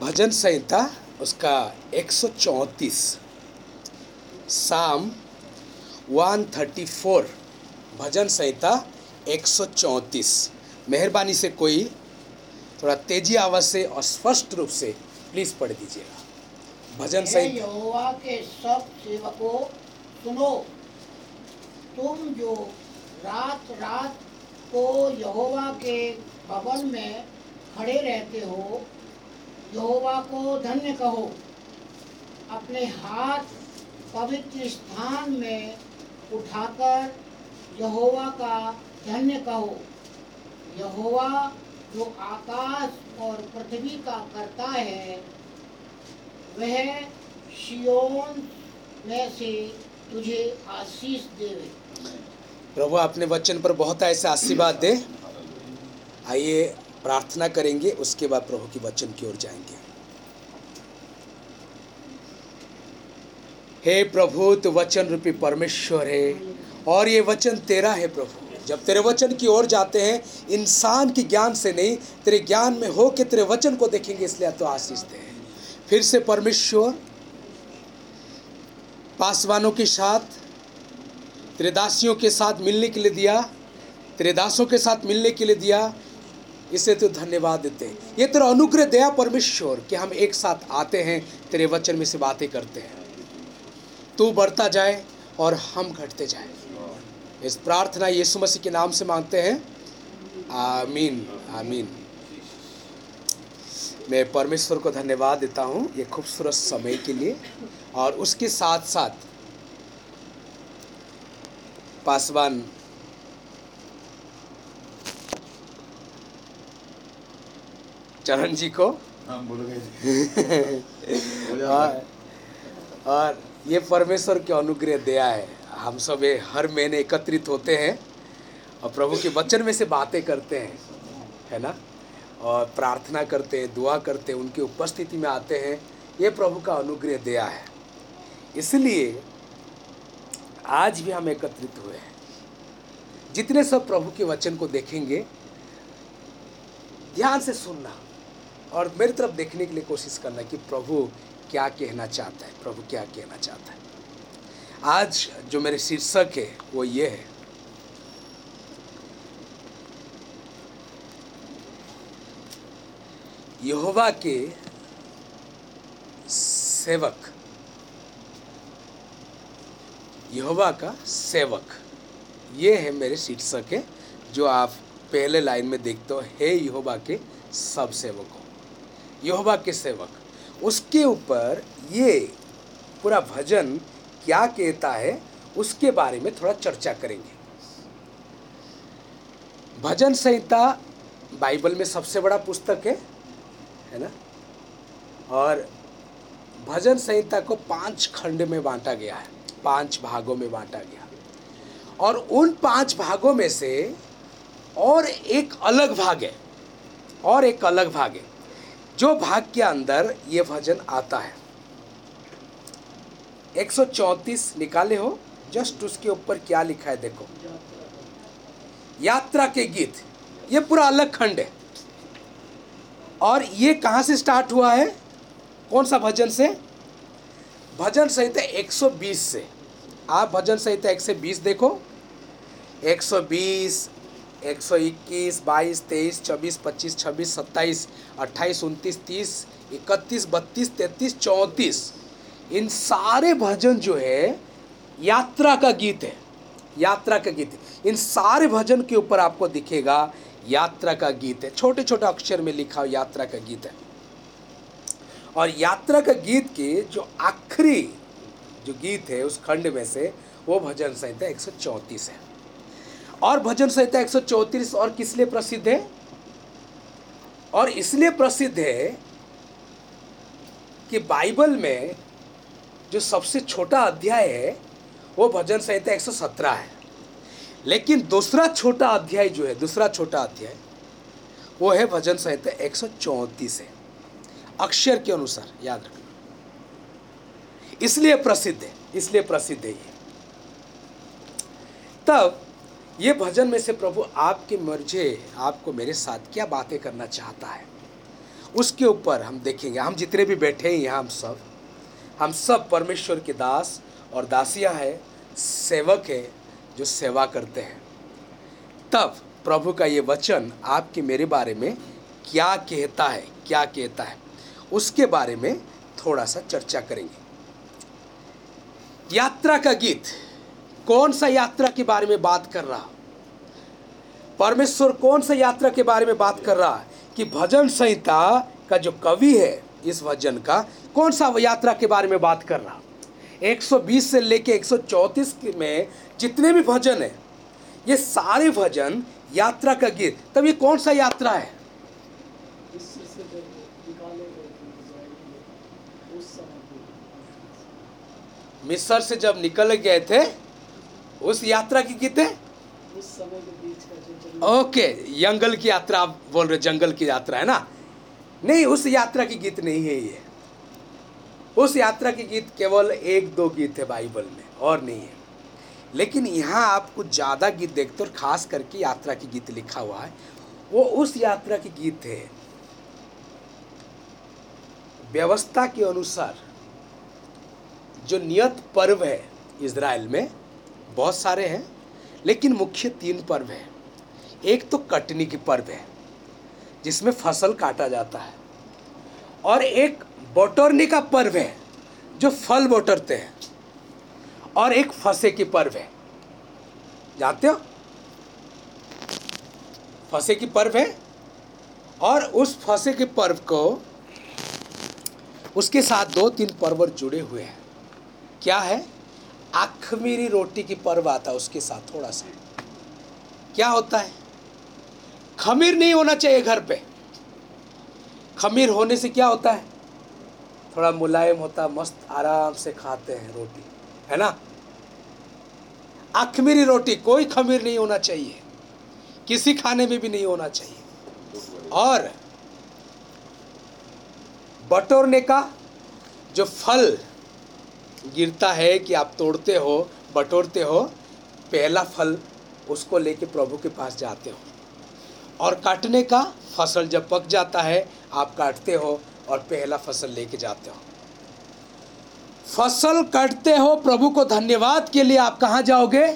भजन संहिता उसका 134 साम 134 भजन संहिता 134 मेहरबानी से कोई थोड़ा तेज़ी आवाज़ से और स्पष्ट रूप से प्लीज़ पढ़ दीजिएगा। भजन संहिता के सब सेवकों सुनो। तुम जो रात रात को यहोवा के भवन में खड़े रहते हो यहोवा को धन्य कहो। अपने हाथ पवित्र स्थान में उठाकर यहोवा का धन्य कहो। यहोवा जो आकाश और पृथ्वी का करता है, वह शियोन में से तुझे आशीष देवे। प्रभु अपने वचन पर बहुत ऐसे आशीर्वाद दे। आइए प्रार्थना करेंगे, उसके बाद प्रभु के वचन की ओर जाएँगे। हे प्रभु, तू वचन रूपी परमेश्वर है, और ये वचन तेरा है प्रभु। जब तेरे वचन की ओर जाते हैं, इंसान के ज्ञान से नहीं, तेरे ज्ञान में हो के तेरे वचन को देखेंगे, इसलिए तो आशीष दे। फिर से परमेश्वर, पासवानों के साथ, तेरे दासियों के साथ मिलने के लिए दिया, तेरे दासों के साथ मिलने के लिए दिया इसे तो धन्यवाद देते हैं। ये तेरा अनुग्रह दया परमेश्वर कि हम एक साथ आते हैं, तेरे वचन में से बातें करते हैं। तू बढ़ता जाए और हम घटते जाए। इस प्रार्थना यीशु मसीह के नाम से मांगते हैं। आमीन आमीन। मैं परमेश्वर को धन्यवाद देता हूँ ये खूबसूरत समय के लिए और उसके साथ साथ पासवान चरण जी को। हाँ बोलो गए और, और ये परमेश्वर के अनुग्रह दया है। हम सब हर महीने एकत्रित होते हैं और प्रभु के वचन में से बातें करते हैं है ना? और प्रार्थना करते हैं दुआ करते हैं उनकी उपस्थिति में आते हैं। ये प्रभु का अनुग्रह दया है। इसलिए आज भी हम एकत्रित हुए हैं। जितने सब प्रभु के वचन को देखेंगे ध्यान से सुनना। और मेरी तरफ़ देखने के लिए कोशिश करना कि प्रभु क्या कहना चाहता है, प्रभु क्या कहना चाहता है। आज जो मेरे शीर्षक है, वो ये है। यहोवा के सेवक। यहोवा का सेवक। ये है मेरे शीर्षक है, जो आप पहले लाइन में देखते हो, हे यहोवा के सब सेवकों। यहोवा के सेवक। उसके ऊपर ये पूरा भजन क्या कहता है, उसके बारे में थोड़ा चर्चा करेंगे। भजन संहिता बाइबल में सबसे बड़ा पुस्तक है है ना? और भजन संहिता को पाँच खंड में बांटा गया है, पाँच भागों में बांटा गया। और उन पाँच भागों में से और एक अलग भाग है, और एक अलग भाग है। जो भाग के अंदर ये भजन आता है। 134 निकाले हो, जस्ट उसके ऊपर क्या लिखा है देखो। यात्रा के गीत, ये पूरा अलग खंड है। और ये कहाँ से स्टार्ट हुआ है? कौन सा भजन से? भजन संहिता 120 से आप भजन संहिता 120 देखो। 120 121 22 23 24 25 26 27 28 29 30 31 32 33 34 इन सारे भजन जो है, यात्रा का गीत है। यात्रा का गीत इन सारे भजन के ऊपर आपको दिखेगा, यात्रा का गीत है। छोटे छोटे अक्षर में लिखा हुआ यात्रा का गीत है। और यात्रा का गीत के जो आखिरी जो गीत है, उस खंड में से वो भजन संहिता 134 है। और भजन संहिता 134 और किस लिए प्रसिद्ध है? और इसलिए प्रसिद्ध है कि बाइबल में जो सबसे छोटा अध्याय है, वो भजन संहिता 117 है। लेकिन दूसरा छोटा अध्याय जो है, दूसरा छोटा अध्याय, वो है भजन संहिता 134 है। अक्षर के अनुसार, याद रखना। इसलिए प्रसिद्ध है, इसलिए प्रसिद्ध है ये। तब ये भजन में से प्रभु आपके मर्जे, आपको मेरे साथ क्या बातें करना चाहता है? उसके ऊपर हम देखेंगे। हम जितने भी बैठे हैं यहाँ, हम सब हम सब परमेश्वर के दास और दासियाँ हैं, सेवक है, जो सेवा करते हैं। तब प्रभु का ये वचन आपके मेरे बारे में क्या कहता है, क्या कहता है, उसके बारे में थोड़ा सा चर्चा करेंगे। यात्रा का गीत। कौन सा यात्रा के बारे में बात कर रहा? परमेश्वर कौन सा यात्रा के बारे में बात कर रहा कि भजन संहिता का जो कवि है, इस भजन का, कौन सा यात्रा के बारे में बात कर रहा? 120 से लेके 134 के में जितने भी भजन है, ये सारे भजन यात्रा का गीत। तब ये कौन सा यात्रा है? मिस्र से जब निकाले गए थे उस यात्रा की गीत उस समय के बीच का जो जंगल ओके, जंगल की यात्रा, आप बोल रहे जंगल की यात्रा है ना? नहीं, उस यात्रा की गीत नहीं है ये। उस यात्रा की गीत केवल एक दो गीत है बाइबल में, और नहीं है। लेकिन यहाँ आप कुछ ज़्यादा गीत देखते और खास करके यात्रा की गीत लिखा हुआ है। वो उस यात्रा की गीत है। व्यवस्था के अनुसार जो नियत पर्व है इज़राइल में बहुत सारे हैं, लेकिन मुख्य तीन पर्व हैं। एक तो कटनी की पर्व है, जिसमें फ़सल काटा जाता है। और एक बटोरने का पर्व है, जो फल बटोरते हैं। और एक फसे की पर्व है। जानते हो? फसे की पर्व है, और उस फसे के पर्व को, उसके साथ दो तीन पर्व जुड़े हुए हैं। क्या है? अखमीरी रोटी की पर्व आता है उसके साथ थोड़ा सा। क्या होता है? खमीर नहीं होना चाहिए घर पे। खमीर होने से क्या होता है? थोड़ा मुलायम होता, मस्त, आराम से खाते हैं रोटी, है ना? अखमीरी रोटी, कोई खमीर नहीं होना चाहिए। किसी खाने में भी नहीं होना चाहिए। और बटोरने का जो फल गिरता है कि आप तोड़ते हो, बटोरते हो, पहला फल उसको लेके प्रभु के पास जाते हो। और काटने का फ़सल जब पक जाता है, आप काटते हो और पहला फ़सल लेके जाते हो। फ़सल काटते हो, प्रभु को धन्यवाद के लिए आप कहाँ जाओगे?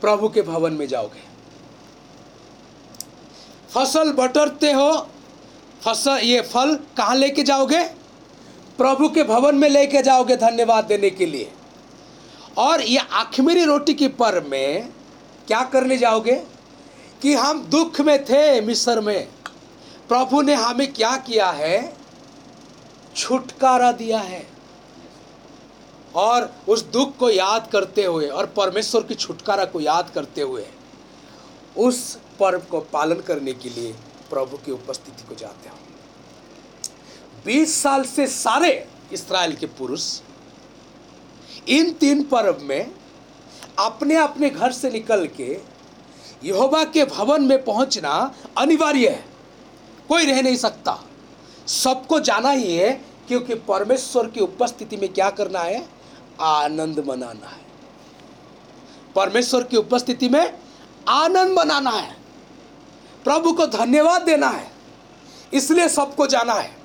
प्रभु के भवन में जाओगे। फ़सल बटरते हो फ़सल ये फल कहाँ लेके जाओगे? प्रभु के भवन में लेके जाओगे धन्यवाद देने के लिए। और ये आखिरी रोटी की पर्व में क्या करने जाओगे? कि हम दुख में थे मिस्र में। प्रभु ने हमें क्या किया है? छुटकारा दिया है। और उस दुख को याद करते हुए और परमेश्वर की छुटकारा को याद करते हुए उस पर्व को पालन करने के लिए प्रभु की उपस्थिति को जाते हो। बीस साल से सारे इसराइल के पुरुष इन तीन पर्व में अपने अपने घर से निकल के यहोवा के भवन में पहुँचना अनिवार्य है। कोई रह नहीं सकता। सबको जाना ही है, क्योंकि परमेश्वर की उपस्थिति में क्या करना है? आनंद मनाना है। परमेश्वर की उपस्थिति में आनंद मनाना है। प्रभु को धन्यवाद देना है। इसलिए सबको जाना है।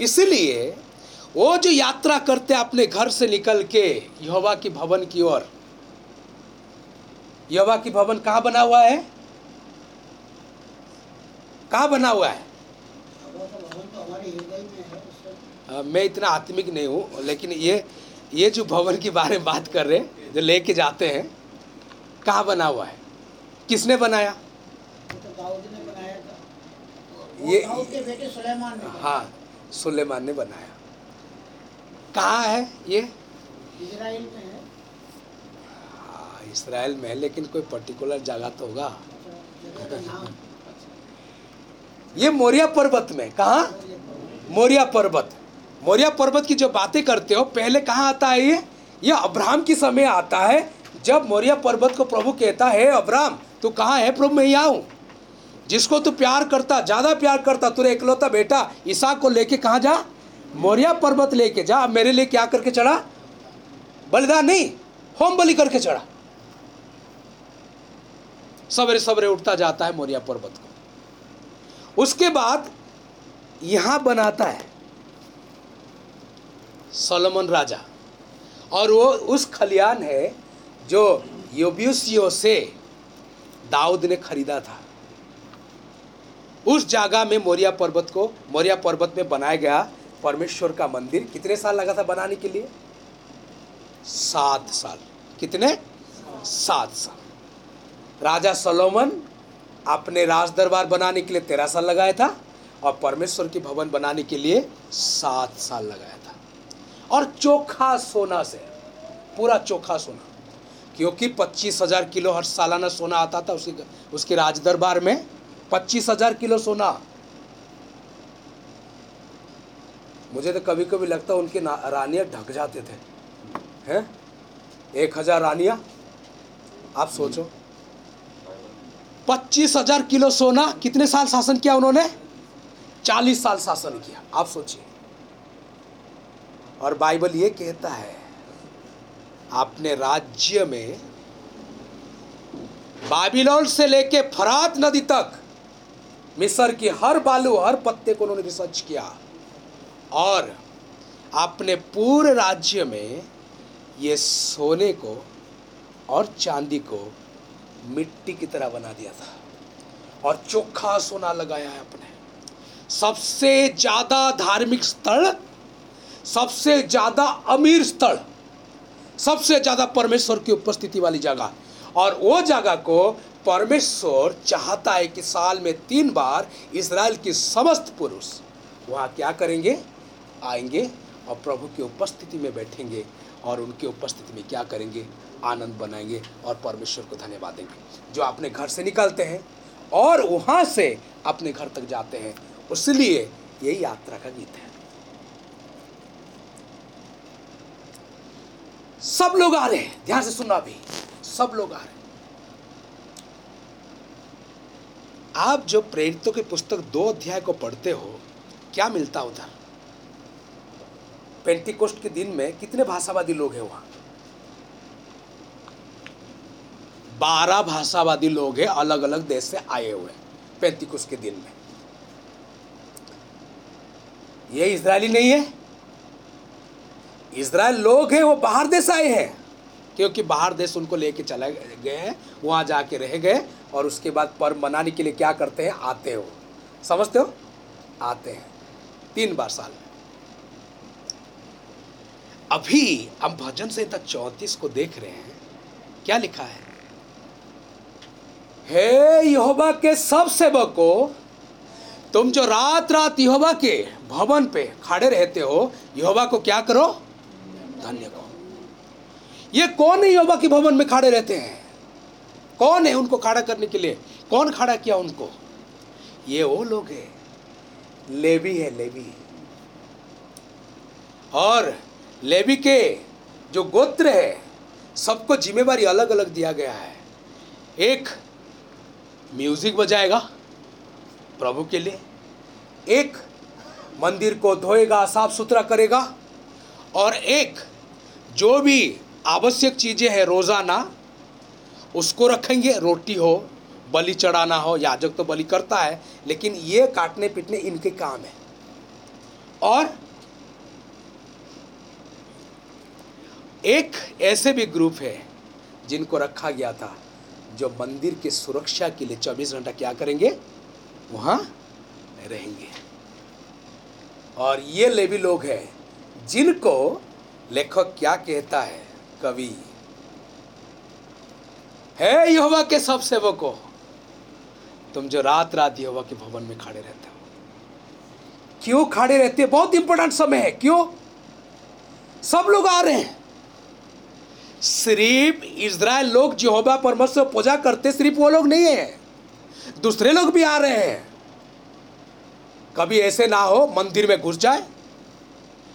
इसलिए वो जो यात्रा करते अपने घर से निकल के यहोवा की भवन की ओर। यहोवा की भवन कहाँ बना हुआ है? कहाँ बना हुआ है? तो में इतना आत्मिक नहीं हूँ लेकिन ये ये जो भवन के बारे में बात कर रहे हैं जो लेके जाते हैं कहाँ बना हुआ है? किसने बनाया? तो ये- बनाया। हाँ। सुलेमान ने बनाया। कहाँ है ये? इजराइल में है। हाँ इसराइल में है लेकिन कोई पर्टिकुलर जगह तो होगा। ये मोरिया पर्वत में कहा? मोरिया पर्वत। मोरिया पर्वत। की जो बातें करते हो पहले कहाँ आता है ये? ये अब्राहम की समय आता है। जब मोरिया पर्वत को प्रभु कहता है अब्राहम तू कहाँ है? प्रभु मैं यहाँ हूँ। जिसको तू प्यार करता, ज़्यादा प्यार करता तुरे इकलौता बेटा ईसा को लेके कहाँ जा? मौर्या पर्वत लेके जा। मेरे लिए क्या करके चढ़ा? बलिदान नहीं होम बलि करके चढ़ा। सवेरे सवेरे उठता जाता है मौर्या पर्वत को। उसके बाद यहाँ बनाता है सोलोमन राजा। और वो उस खलियान है जो योब्यूसियो से दाऊद ने खरीदा था। उस जगह में मोरिया पर्वत को, मोरिया पर्वत में बनाया गया परमेश्वर का मंदिर कितने साल लगा था बनाने के लिए? सात साल। कितने? सात साल। राजा सलोमन अपने राज दरबार बनाने के लिए तेरह साल लगाया था और परमेश्वर की भवन बनाने के लिए सात साल लगाया था। और चोखा सोना से, पूरा चोखा सोना, क्योंकि पच्चीस हज़ार किलो हर सालाना सोना आता था उसके उसके राज दरबार में। पच्चीस हज़ार किलो सोना। मुझे तो कभी कभी लगता उनकी रानियाँ ढक जाते थे। हैं? एक हज़ार रानियाँ? आप सोचो। पच्चीस हज़ार किलो सोना, कितने साल शासन किया उन्होंने? चालीस साल शासन किया। आप सोचिए। और बाइबल ये कहता है अपने राज्य में बाबिलोन से लेके फरात नदी तक मिस्र की हर बालू, हर पत्ते को उन्होंने रिसर्च किया। और अपने पूरे राज्य में ये सोने को और चांदी को मिट्टी की तरह बना दिया था। और चोखा सोना लगाया है अपने सबसे ज़्यादा धार्मिक स्थल, सबसे ज़्यादा अमीर स्थल, सबसे ज़्यादा परमेश्वर की उपस्थिति वाली जगह। और वो जगह को परमेश्वर चाहता है कि साल में तीन बार इसराइल के समस्त पुरुष वहाँ क्या करेंगे? आएँगे और प्रभु की उपस्थिति में बैठेंगे और उनकी उपस्थिति में क्या करेंगे? आनंद बनाएँगे और परमेश्वर को धन्यवाद देंगे। जो अपने घर से निकलते हैं और वहाँ से अपने घर तक जाते हैं इसलिए ये यात्रा का गीत है। सब लोग आ रहे हैं। ध्यान से सुनना भी सब लोग आ रहे हैं। आप जो प्रेरितों की पुस्तक दो अध्याय को पढ़ते हो, क्या मिलता उधर? पेंटिकोस्ट के दिन में कितने भाषावादी लोग हैं वहाँ? बारह भाषावादी लोग हैं अलग अलग देश से आए हुए पेंटिकोस्ट के दिन में। ये इसराइली नहीं है? इसराइल लोग हैं, वो बाहर देश आए हैं, क्योंकि बाहर देश उनको लेके चले गए हैं, वहाँ जाके रह गए और उसके बाद पर्व मनाने के लिए क्या करते हैं? आते हो। समझते हो? आते हैं। तीन बार साल। अभी हम भजन संहिता चौंतीस को देख रहे हैं। क्या लिखा है? हे यहोवा के सब सेवको, तुम जो रात रात यहोवा के भवन पे खड़े रहते हो, यहोवा को क्या करो? धन्य कहो। ये कौन है यहोवा के भवन में खड़े रहते हैं? कौन है उनको खड़ा करने के लिए? कौन खड़ा किया उनको? ये वो लोग हैं। लेवी है, लेवी। और लेवी के जो गोत्र है, सबको जिम्मेवारी अलग अलग दिया गया है। एक म्यूज़िक बजाएगा प्रभु के लिए, एक मंदिर को धोएगा, साफ़ सुथरा करेगा, और एक जो भी आवश्यक चीज़ें हैं, रोज़ाना उसको रखेंगे, रोटी हो, बलि चढ़ाना हो, याजक तो बलि करता है, लेकिन ये काटने पीटने इनके काम है। और एक ऐसे भी ग्रुप है जिनको रखा गया था, जो मंदिर की सुरक्षा के लिए 24 घंटा क्या करेंगे? वहाँ रहेंगे। और ये लेवी लोग हैं जिनको लेखक क्या कहता है? कवि। है यहोवा के सब सेवकों। तुम जो रात रात यहोवा के भवन में खड़े रहते हो। क्यों खड़े रहते हैं? बहुत इंपॉर्टेंट समय है। क्यों? सब लोग आ रहे हैं। सिर्फ़ इज़राइल लोग यहोवा परमेश्वर पूजा करते, सिर्फ़ वो लोग नहीं है। दूसरे लोग भी आ रहे हैं। कभी ऐसे ना हो, मंदिर में घुस जाए,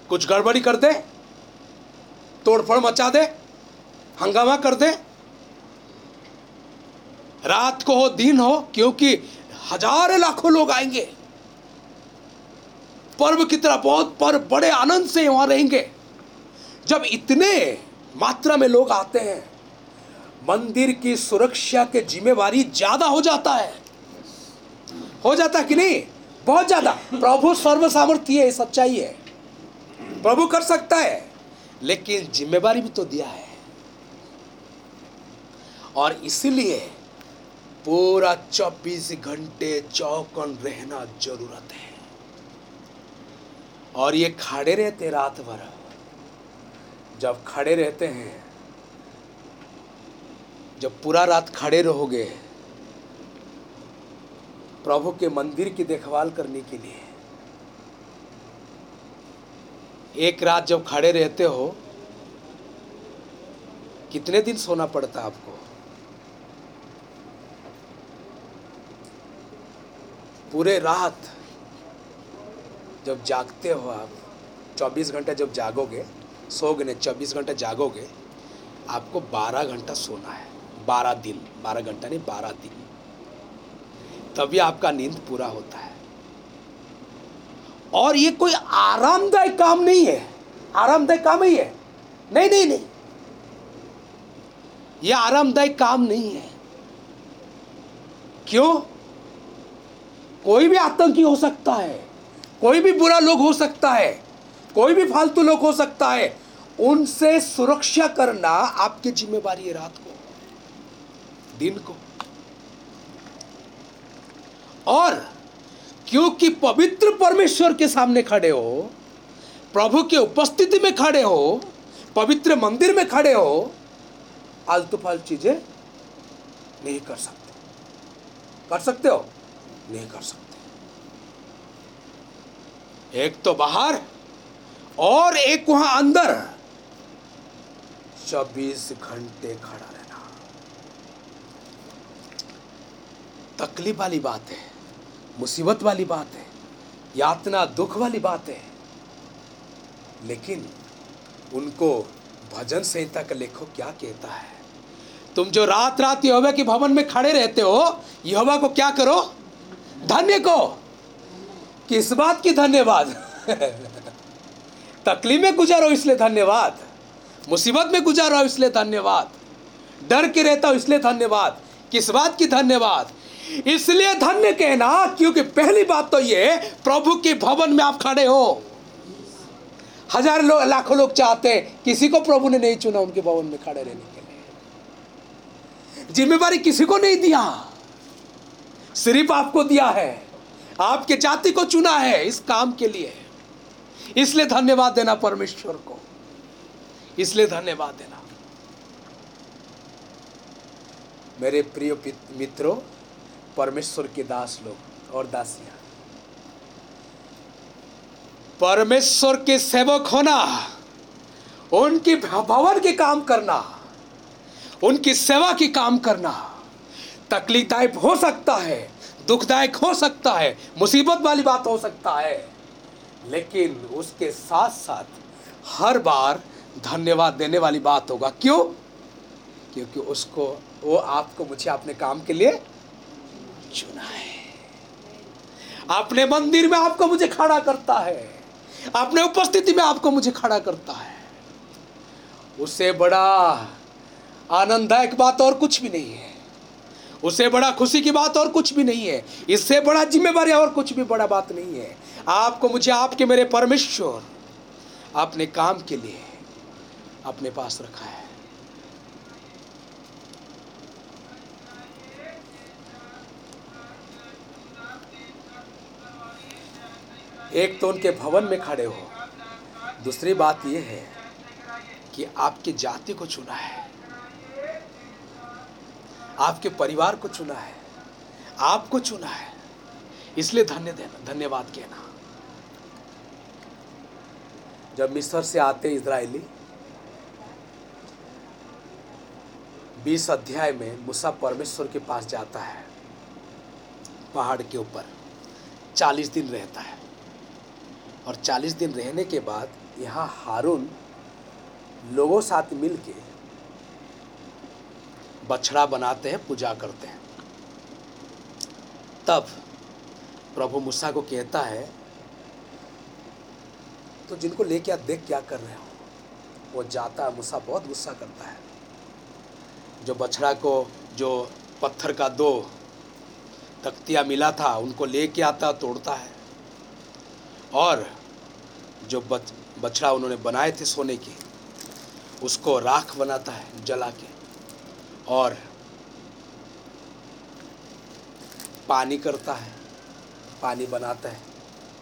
कुछ गड़बड़ी कर दे, तोड़फोड़ मचा दे, हंगामा कर दे रात को हो, दिन हो, क्योंकि हज़ारों लाखों लोग आएँगे। पर्व की तरह बहुत पर्व बड़े आनंद से वहाँ रहेंगे। जब इतने मात्रा में लोग आते हैं, मंदिर की सुरक्षा के जिम्मेवारी ज़्यादा हो जाता है। हो जाता कि नहीं? बहुत ज़्यादा। प्रभु सर्व सामर्थ्य है सच्चाई है। प्रभु कर सकता है, लेकिन जिम्मेवारी भी तो दिया है। और इसीलिए पूरा 24 घंटे चौकन रहना ज़रूरत है। और ये खड़े रहते रात भर। जब खड़े रहते हैं, जब पूरा रात खड़े रहोगे, प्रभु के मंदिर की देखभाल करने के लिए। एक रात जब खड़े रहते हो, कितने दिन सोना पड़ता आपको? पूरे रात जब जागते हो आप 24 घंटे जब जागोगे, सोओगे नहीं, चौबीस घंटे जागोगे, आपको 12 घंटा सोना है। 12 दिन 12 घंटा नहीं 12 दिन। तभी आपका नींद पूरा होता है। और ये कोई आरामदायक काम नहीं है। आरामदायक काम ही है। नहीं नहीं नहीं। ये आरामदायक काम नहीं है। क्यों? कोई भी आतंकी हो सकता है, कोई भी बुरा लोग हो सकता है, कोई भी फालतू लोग हो सकता है, उनसे सुरक्षा करना आपकी जिम्मेवारी है रात को, दिन को। और क्योंकि पवित्र परमेश्वर के सामने खड़े हो, प्रभु के उपस्थिति में खड़े हो, पवित्र मंदिर में खड़े हो आलतू फालतू चीज़ें नहीं कर सकते। कर सकते हो? नहीं कर सकते। एक तो बाहर और एक वहाँ अंदर। चौबीस घंटे खड़ा रहना। तकलीफ़ वाली बात है, मुसीबत वाली बात है, यातना दुख वाली बात है। लेकिन उनको भजन संहिता का लेखो क्या कहता है? तुम जो रात रात यहोवा के भवन में खड़े रहते हो, यहोवा को क्या करो? धन्य को किस बात की धन्यवाद। तकलीफ़ में गुजारो इसलिए धन्यवाद। मुसीबत में गुजारो इसलिए धन्यवाद। डर के रहता हो इसलिए धन्यवाद किस बात की धन्यवाद। इसलिए धन्य कहना, क्योंकि पहली बात तो ये प्रभु के भवन में आप खड़े हो। हज़ार लोग लाखों लोग चाहते हैं, किसी को प्रभु ने नहीं चुना उनके भवन में खड़े रहने के लिए। जिम्मेवारी किसी को नहीं दिया। सिर्फ़ आपको दिया है। आपके जाति को चुना है इस काम के लिए। इसलिए धन्यवाद देना परमेश्वर को। इसलिए धन्यवाद देना। मेरे प्रिय मित्रों, परमेश्वर के दास लोग और दासियाँ। परमेश्वर के सेवक होना, उनकी भवन के काम करना, उनकी सेवा की काम करना तकलीफदायक हो सकता है, दुखदायक हो सकता है, मुसीबत वाली बात हो सकता है। लेकिन उसके साथ साथ हर बार धन्यवाद देने वाली बात होगा। क्यों? क्योंकि उसको, वो आपको मुझे अपने काम के लिए चुना है। अपने मंदिर में आपको मुझे खड़ा करता है। अपने उपस्थिति में आपको मुझे खड़ा करता है। उससे बड़ा आनंददायक बात और कुछ भी नहीं है। उससे बड़ा खुशी की बात और कुछ भी नहीं है। इससे बड़ा जिम्मेवारी और कुछ भी बड़ा बात नहीं है। आपको, मुझे आपके मेरे परमेश्वर अपने काम के लिए अपने पास रखा है। एक तो उनके भवन में खड़े हो। दूसरी बात यह है कि आपकी जाति को चुना है। आपके परिवार को चुना है। आपको चुना है। इसलिए धन्य देना, धन्यवाद कहना। जब मिस्र से आते इजरायली बीस अध्याय में मूसा परमेश्वर के पास जाता है, पहाड़ के ऊपर। चालीस दिन रहता है। और चालीस दिन रहने के बाद यहाँ हारून लोगों साथ मिल के बछड़ा बनाते हैं, पूजा करते हैं। तब प्रभु मूसा को कहता है तो जिनको लेके आप देख क्या कर रहे हो? वो जाता है, मूसा बहुत गुस्सा करता है। जो बछड़ा को, जो पत्थर का दो तख्तिया मिला था, उनको लेके आता, तोड़ता है। और जो बच, बछड़ा उन्होंने बनाए थे सोने के, उसको राख बनाता है, जला के। और पानी करता है, पानी बनाता है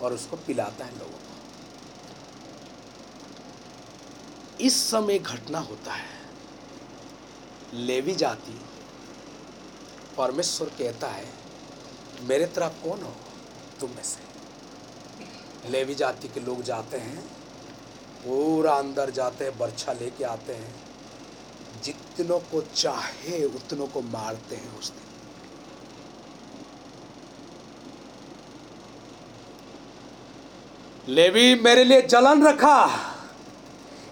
और उसको पिलाता है लोगों को। इस समय घटना होता है। लेवी जाति परमेश्वर कहता है, मेरे तरफ़ कौन हो तुम में से? लेवी जाति के लोग जाते हैं, पूरा अंदर जाते हैं, बर्छा लेके आते हैं। जितनों को चाहे, उतनों को मारते हैं उस दिन। लेवी मेरे लिए जलन रखा,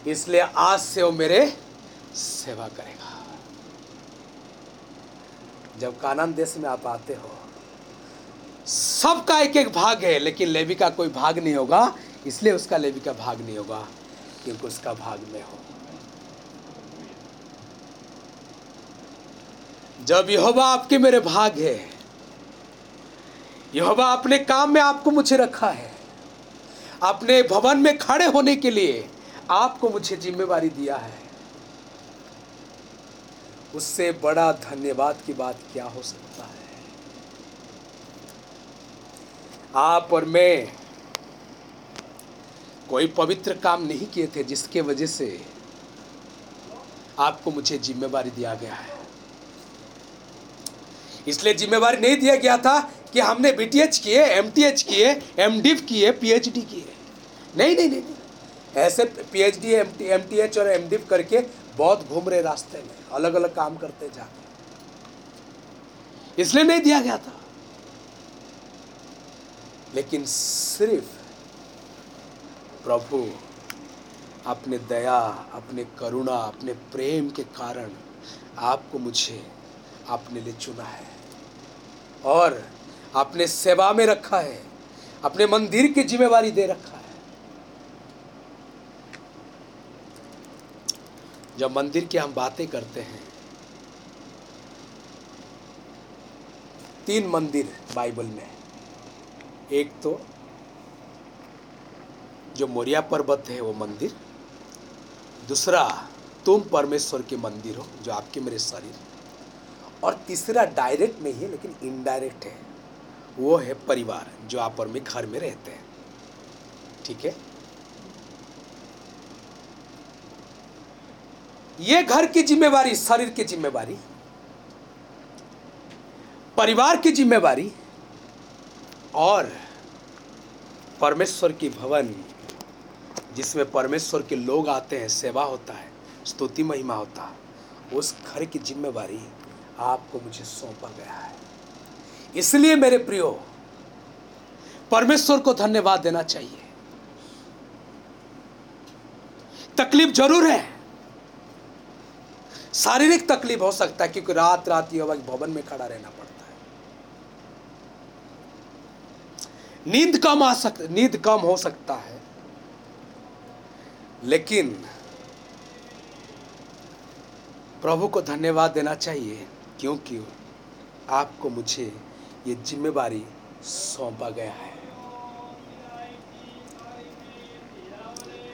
इसलिए आज से वो मेरे सेवा करेगा। जब कानन देश में आप आते हो, सबका एक एक भाग है, लेकिन लेवी का कोई भाग नहीं होगा, इसलिए उसका लेवी का भाग नहीं होगा, क्योंकि उसका भाग में हो। जब यहोवा आपके मेरे भाग है, यहोवा अपने काम में आपको मुझे रखा है, अपने भवन में खड़े होने के लिए आपको मुझे जिम्मेवारी दिया है, उससे बड़ा धन्यवाद की बात क्या हो सकता है? आप और मैं कोई पवित्र काम नहीं किए थे जिसके वजह से आपको मुझे जिम्मेवारी दिया गया है। इसलिए जिम्मेवारी नहीं दिया गया था कि हमने बीटीएच किए एम टी एच किए एमडिव किए पीएचडी किए। नहीं नहीं नहीं ऐसे पीएचडी एमटी एच और एमडिव करके बहुत घूम रहे रास्ते में अलग अलग काम करते जाके इसलिए नहीं दिया गया था। लेकिन सिर्फ़ प्रभु, अपने दया, अपने करुणा, अपने प्रेम के कारण आपको मुझे अपने लिए चुना है। और अपने सेवा में रखा है, अपने मंदिर की जिम्मेवारी दे रखा है। जब मंदिर की हम बातें करते हैं, तीन मंदिर बाइबल में एक तो जो मोरिया पर्वत है वो मंदिर, दूसरा तुम परमेश्वर के मंदिर हो, जो आपके मेरे शरीर और तीसरा डायरेक्ट नहीं है, लेकिन इनडायरेक्ट है। वो है परिवार, जो आप और मैं घर में रहते हैं। ठीक है? ये घर की जिम्मेवारी, शरीर की जिम्मेवारी, परिवार की जिम्मेवारी, और परमेश्वर की भवन, जिसमें परमेश्वर के लोग आते हैं, सेवा होता है, स्तुति महिमा होता है, उस घर की जिम्मेवारी आपको मुझे सौंपा गया है। इसलिए मेरे प्रियो, परमेश्वर को धन्यवाद देना चाहिए। तकलीफ़ ज़रूर है। शारीरिक तकलीफ़ हो सकता है, क्योंकि रात रात ये भवन में खड़ा रहना पड़ता है। नींद कम आ सक, नींद कम हो सकता है। लेकिन प्रभु को धन्यवाद देना चाहिए। क्योंकि आपको मुझे ये जिम्मेवारी सौंपा गया है।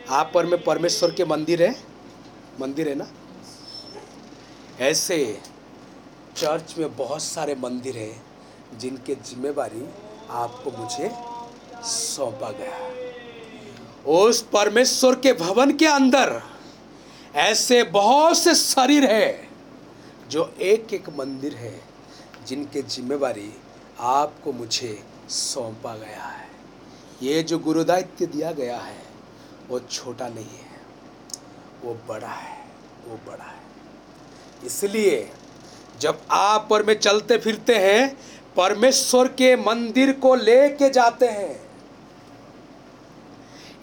आप पर में परमेश्वर के मंदिर है। मंदिर है ना? ऐसे चर्च में बहुत सारे मंदिर हैं जिनके जिम्मेवारी आपको मुझे सौंपा गया उस परमेश्वर के भवन के अंदर ऐसे बहुत से शरीर है। जो एक एक मंदिर है, जिनके जिम्मेवारी आपको मुझे सौंपा गया है। ये जो गुरुदायित्व दिया गया है, वो छोटा नहीं है, वो बड़ा है, वो बड़ा है। इसलिए, जब आप और में चलते फिरते हैं, परमेश्वर के मंदिर को लेके जाते हैं।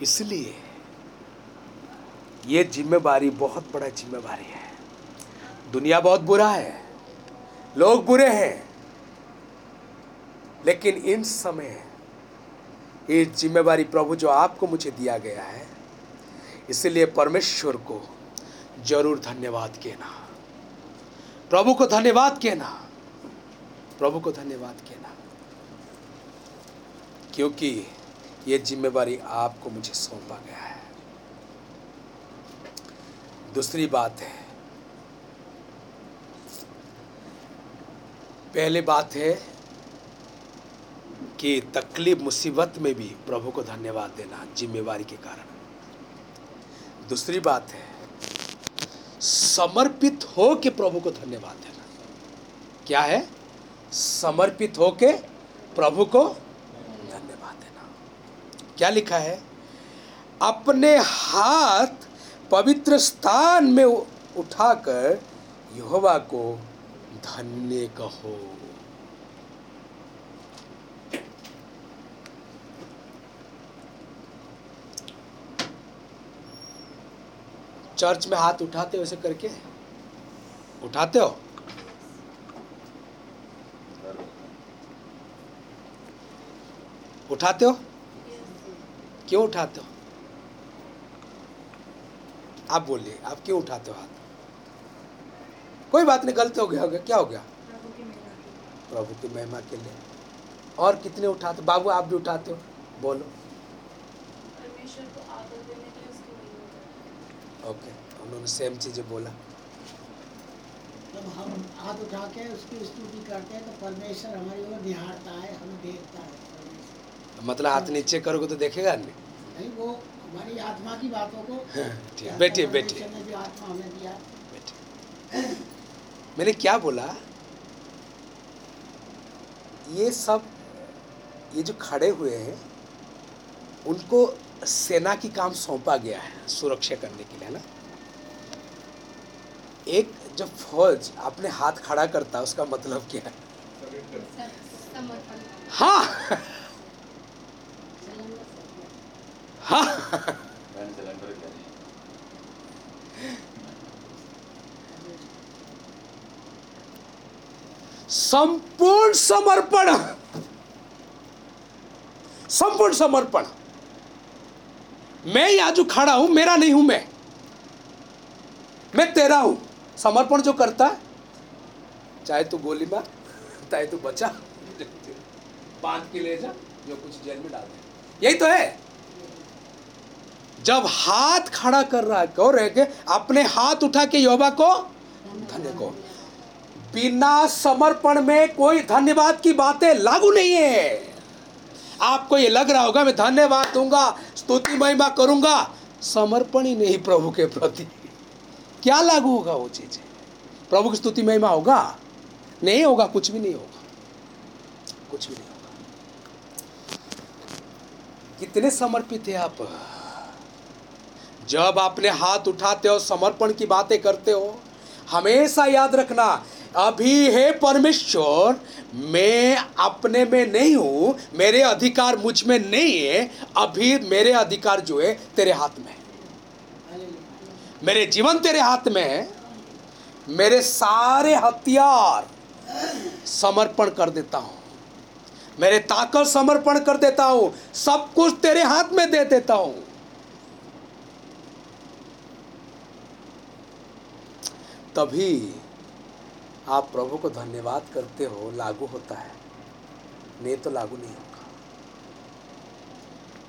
इसलिए, ये जिम्मेवारी बहुत बड़ा जिम्मेवारी है। दुनिया बहुत बुरा है। लोग बुरे हैं। लेकिन इन समय ये जिम्मेवारी प्रभु जो आपको मुझे दिया गया है, इसलिए परमेश्वर को ज़रूर धन्यवाद कहना। प्रभु को धन्यवाद कहना। प्रभु को धन्यवाद कहना। क्योंकि ये जिम्मेवारी आपको मुझे सौंपा गया है। दूसरी बात है पहले बात है कि तकलीफ़, मुसीबत में भी प्रभु को धन्यवाद देना जिम्मेवारी के कारण। दूसरी बात है, समर्पित हो के प्रभु को धन्यवाद देना। क्या है? समर्पित हो के प्रभु को धन्यवाद देना। क्या लिखा है? अपने हाथ पवित्र स्थान में उठाकर यहोवा को धन्य कहो। चर्च में हाथ उठाते हो ऐसे करके? उठाते हो? उठाते हो? क्यों उठाते हो? आप बोलिए, आप क्यों उठाते हो हाथ? कोई बात नहीं गलत हो गया हो गया। क्या हो गया? प्रभु की महिमा के लिए। और कितने उठाते? बाबू आप भी उठाते हो? बोलो। परमेश्वर को आदर देने के लिए उसकी महिमा करें। ओके उन्होंने सेम चीज़ें बोला। जब हम हाथ उठा के उसकी स्तुति करते हैं तो परमेश्वर हमारी ओर निहारता है हमें देखता है मतलब हाथ नीचे करोगे तो देखेगा नहीं नहीं वो हमारी आत्मा की बातों को ने जो आत्मा हमें दिया। बैठिए। मैंने क्या बोला? ये सब ये जो खड़े हुए हैं उनको सेना की काम सौंपा गया है सुरक्षा करने के लिए है ना? एक जब फौज अपने हाथ खड़ा करता है उसका मतलब क्या है? हाँ। हाँ सिलेंडर क्या है संपूर्ण समर्पण। संपूर्ण समर्पण। मैं यहाँ जो खड़ा हूँ, मेरा नहीं हूँ मैं। मैं तेरा हूँ। समर्पण जो करता है, चाहे तू गोली मार, चाहे तू बचा बाँध के ले जा, जो कुछ जेल में डाल दे। यही तो है। जब हाथ खड़ा कर रहा है, कहो रहे के अपने हाथ उठा के योबा को, धन्य को बिना समर्पण में कोई धन्यवाद की बातें लागू नहीं है। आपको ये लग रहा होगा, मैं धन्यवाद दूँगा, स्तुति महिमा करूँगा। समर्पण ही नहीं प्रभु के प्रति। क्या लागू होगा वो चीज़ें? प्रभु की स्तुति महिमा होगा? नहीं होगा, कुछ भी नहीं होगा। कुछ भी नहीं होगा। कितने समर्पित है आप? जब आपने हाथ उठाते हो, समर्पण की बातें करते हो, हमेशा याद रखना अभी है परमेश्वर, मैं अपने में नहीं हूँ, मेरे अधिकार मुझमें नहीं है, अभी मेरे अधिकार जो है तेरे हाथ में मेरे जीवन तेरे हाथ में है, मेरे सारे हथियार समर्पण कर देता हूँ। मेरे ताकत समर्पण कर देता हूँ, सब कुछ तेरे हाथ में दे देता हूँ। तभी आप प्रभु को धन्यवाद करते हो, लागू होता है। नहीं तो लागू नहीं होगा।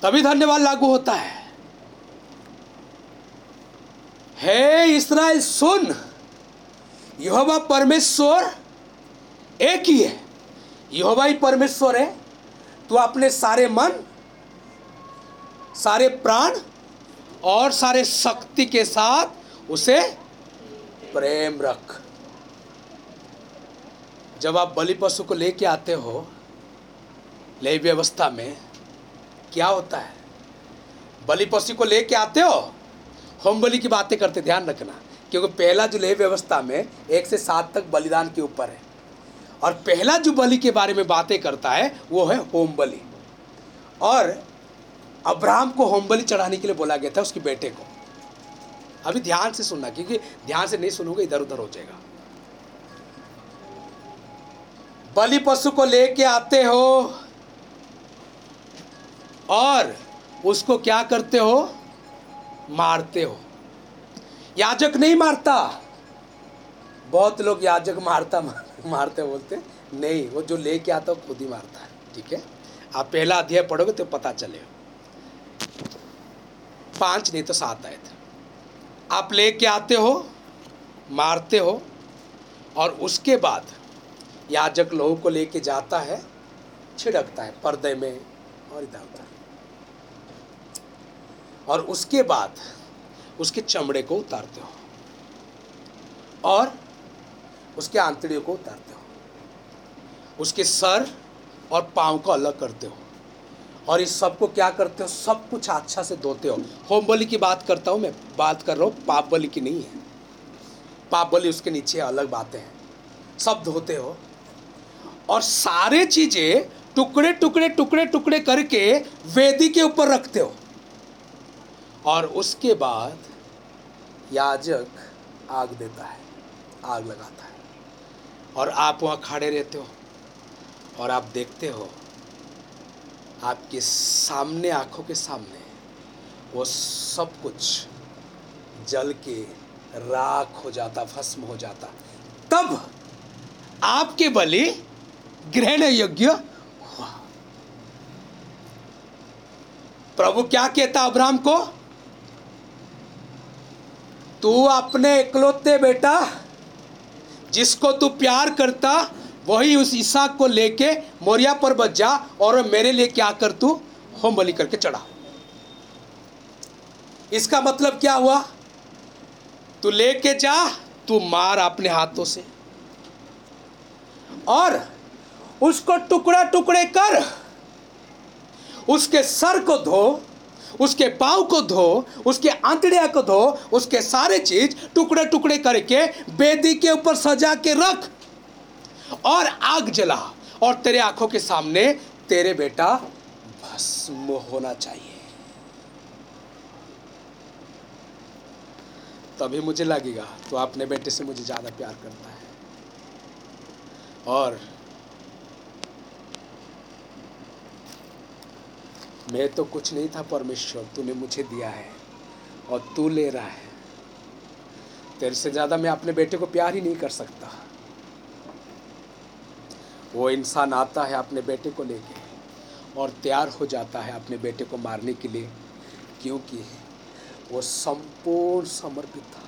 तभी धन्यवाद लागू होता है। हे इसराइल, सुन। यहोवा परमेश्वर एक ही है। यहोवा ही परमेश्वर है। तो अपने सारे मन, सारे प्राण और सारे शक्ति के साथ उसे प्रेम रख। जब आप बलि पशु को लेके आते हो ले व्यवस्था में, क्या होता है? बलि पशु को लेके आते हो? होम बलि की बातें करते, ध्यान रखना, क्योंकि पहला जो ले व्यवस्था में एक से सात तक बलिदान के ऊपर है। और पहला जो बलि के बारे में बातें करता है, वो है होम बलि। और अब्राहम को होम बलि चढ़ाने के लिए बोला गया था उसके बेटे को। अभी ध्यान से सुनना, क्योंकि ध्यान से नहीं सुनोगे इधर उधर हो जाएगा। बलि पशु को लेके आते हो और उसको क्या करते हो? मारते हो। याजक नहीं मारता। बहुत लोग याजक मारता, मारते बोलते नहीं, वो जो लेके आता वो खुद ही मारता है। ठीक है? आप पहला अध्याय पढ़ोगे तो पता चलेगा। पाँच नहीं तो सात आए थे। आप लेके आते हो, मारते हो और उसके बाद याजक लोगों को लेके जाता है, छिड़कता है, पर्दे में और इधर उधर। और उसके बाद उसके चमड़े को उतारते हो और उसके आंतड़ियों को उतारते हो। उसके सर और पाँव को अलग करते हो और इस सबको क्या करते हो? सब कुछ अच्छा से धोते हो। होम बलि की बात करता हूँ मैं, बात कर रहा हूँ, पाप बलि की नहीं है। पाप बलि उसके नीचे अलग बातें हैं। सब धोते हो और सारे चीज़ें टुकड़े टुकड़े टुकड़े टुकड़े करके वेदी के ऊपर रखते हो। और उसके बाद याजक आग देता है, आग लगाता है। और आप वहाँ खड़े रहते हो और आप देखते हो आपके सामने, आँखों के सामने वो सब कुछ जल के राख हो जाता, भस्म हो जाता। तब आपके बलि ग्रहण योग्य हुआ प्रभु क्या कहता अब्राम को? तू अपने इकलौते बेटा, जिसको तू प्यार करता, वही उस ईसाक को लेके मोरिया पर बच जा और मेरे लिए क्या कर तू? होम बलि करके चढ़ा। इसका मतलब क्या हुआ? तू लेके जा, तू मार अपने हाथों से। और उसको टुकड़ा टुकड़े कर, उसके सर को धो, उसके पाँव को धो, उसके आंतड़िया को धो, उसके सारे चीज़ टुकड़े टुकड़े करके बेदी के ऊपर सजा के रख और आग जला और तेरे आँखों के सामने तेरे बेटा भस्म होना चाहिए। तभी मुझे लगेगा तो अपने बेटे से मुझे ज़्यादा प्यार करता है। और मैं तो कुछ नहीं था, परमेश्वर, तूने मुझे दिया है और तू ले रहा है। तेरे से ज़्यादा मैं अपने बेटे को प्यार ही नहीं कर सकता। वो इंसान आता है अपने बेटे को लेके और तैयार हो जाता है अपने बेटे को मारने के लिए, क्योंकि वो संपूर्ण समर्पित था।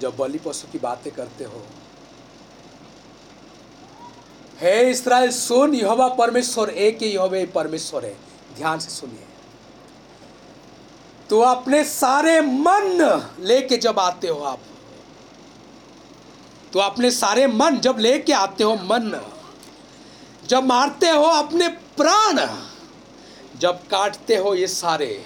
जब बलि पशु की बातें करते हो हे इसराइल सुन, यहोवा परमेश्वर, एक ही यहोवा परमेश्वर है। ध्यान से सुनिए। तो अपने सारे मन लेके जब आते हो आप तो अपने सारे मन जब लेके आते हो मन, जब मारते हो अपने प्राण, जब काटते हो ये सारे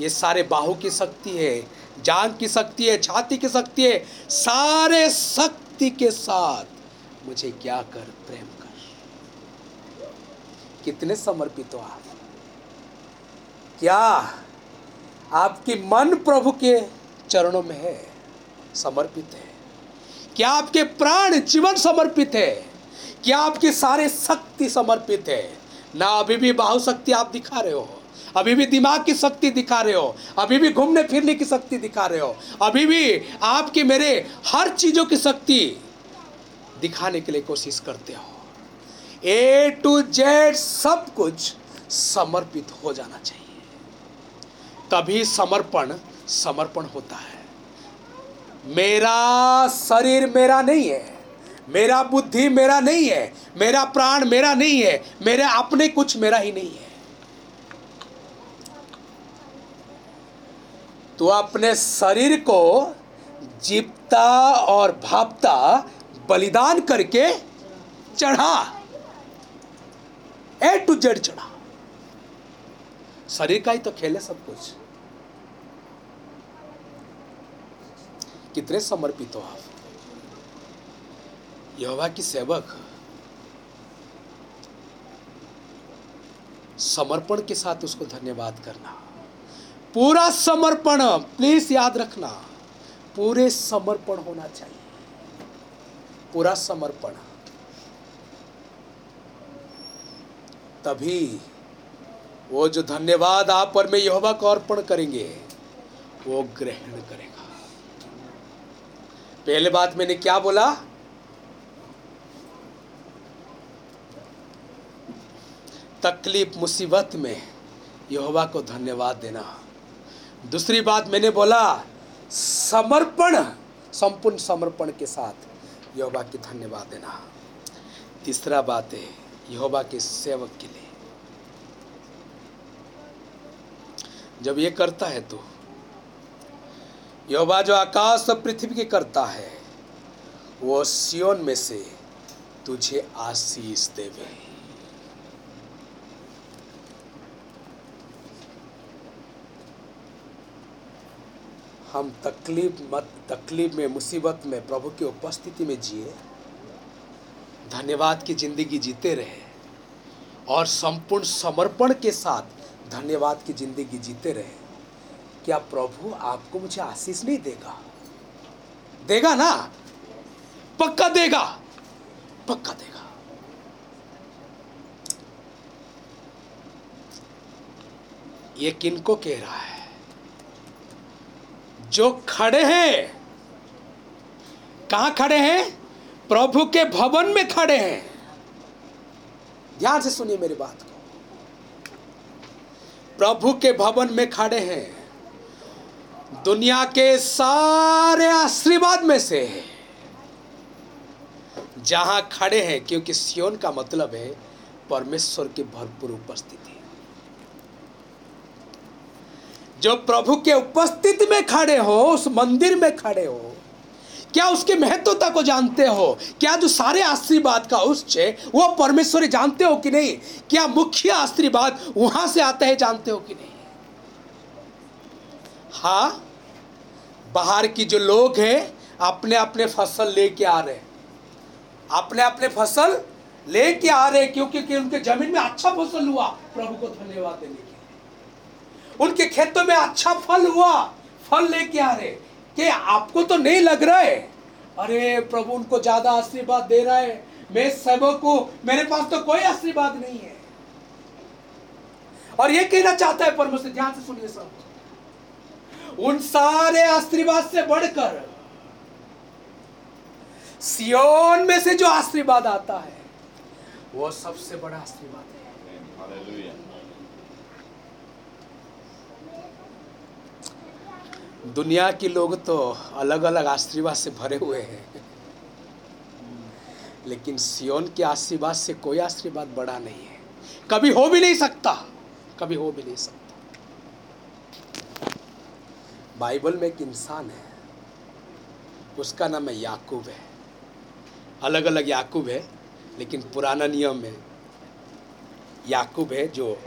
ये सारे बाहु की शक्ति है, जान की शक्ति है, छाती की शक्ति है, सारे शक्ति के साथ मुझे क्या कर प्रेम कितने समर्पित हो आप? क्या आपकी मन प्रभु के चरणों में है, समर्पित है? क्या आपके प्राण जीवन समर्पित है? क्या आपकी सारे शक्ति समर्पित है? ना, अभी भी बाहु शक्ति आप दिखा रहे हो। अभी भी दिमाग की शक्ति दिखा रहे हो। अभी भी घूमने फिरने की शक्ति दिखा रहे हो। अभी भी आपकी मेरे हर चीज़ों की शक्ति दिखाने के लिए कोशिश करते हो। ए टू जेड सब कुछ समर्पित हो जाना चाहिए। तभी समर्पण समर्पण होता है। मेरा शरीर मेरा नहीं है, मेरा बुद्धि मेरा नहीं है, मेरा प्राण मेरा नहीं है, मेरे अपने कुछ मेरा ही नहीं है। तो अपने शरीर को जीपता और भापता बलिदान करके चढ़ा। ए टू जेड चढ़ा। शरीर का ही तो खेल है सब कुछ। कितने समर्पित हो आप? यहोवा की सेवक। समर्पण के साथ उसको धन्यवाद करना। पूरा समर्पण प्लीज़ याद रखना। पूरे समर्पण होना चाहिए। पूरा समर्पण। तभी वो जो धन्यवाद आप पर में यहोवा को अर्पण करेंगे, वो ग्रहण करेगा। पहले बात मैंने क्या बोला? तकलीफ़, मुसीबत में यहोवा को धन्यवाद देना। दूसरी बात मैंने बोला, समर्पण, संपूर्ण समर्पण के साथ यहोवा की धन्यवाद देना। तीसरा बात है यहोवा के सेवक के लिए। जब ये करता है तो यहोवा जो आकाश और पृथ्वी के करता है, वो सियोन में से तुझे आशीष देवे। हम तकलीफ़ मत, तकलीफ़ में, मुसीबत में, प्रभु की उपस्थिति में जिए। धन्यवाद की ज़िंदगी जीते रहे और संपूर्ण समर्पण के साथ धन्यवाद की ज़िंदगी जीते रहे। क्या प्रभु आपको मुझे आशीष नहीं देगा? देगा ना? पक्का देगा? पक्का देगा। ये किनको कह रहा है? जो खड़े हैं, कहाँ खड़े हैं? प्रभु के भवन में खड़े हैं। ध्यान से सुनिए मेरी बात को। प्रभु के भवन में खड़े हैं। दुनिया के सारे आशीर्वाद में से जहाँ खड़े हैं क्योंकि सियोन का मतलब है परमेश्वर की भरपूर उपस्थिति। जो प्रभु के उपस्थिति में खड़े हो उस मंदिर में खड़े हो क्या उसकी महत्वता को जानते हो? क्या जो सारे आशीर्वाद का उच्च है वो परमेश्वरी जानते हो कि नहीं? क्या मुख्य आशीर्वाद वहाँ से आता है जानते हो कि नहीं? हाँ बाहर की जो लोग हैं अपने अपने फ़सल लेके आ रहे अपने अपने फ़सल लेके आ रहे क्योंकि कि उनके ज़मीन में अच्छा फ़सल हुआ, प्रभु को धन्यवाद देने के उनके खेतों में अच्छा फल हुआ, फल लेके आ रहे कि आपको तो नहीं लग रहा है? अरे प्रभु उनको ज़्यादा आशीर्वाद दे रहा है। मैं सेवक को, मेरे पास तो कोई आशीर्वाद नहीं है। और ये कहना चाहता है परमेश्वर, ध्यान से सुनिए सब। उन सारे आशीर्वाद से बढ़कर, सियोन में से जो आशीर्वाद आता है, वो सबसे बड़ा आशीर्वाद है। दुनिया के लोग तो अलग अलग आशीर्वाद से भरे हुए हैं। लेकिन सियोन के आशीर्वाद से कोई आशीर्वाद बड़ा नहीं है। कभी हो भी नहीं सकता। कभी हो भी नहीं सकता। बाइबल में एक इंसान है। उसका नाम है याकूब है। अलग अलग याकूब है, लेकिन पुराना नियम में याकूब है जो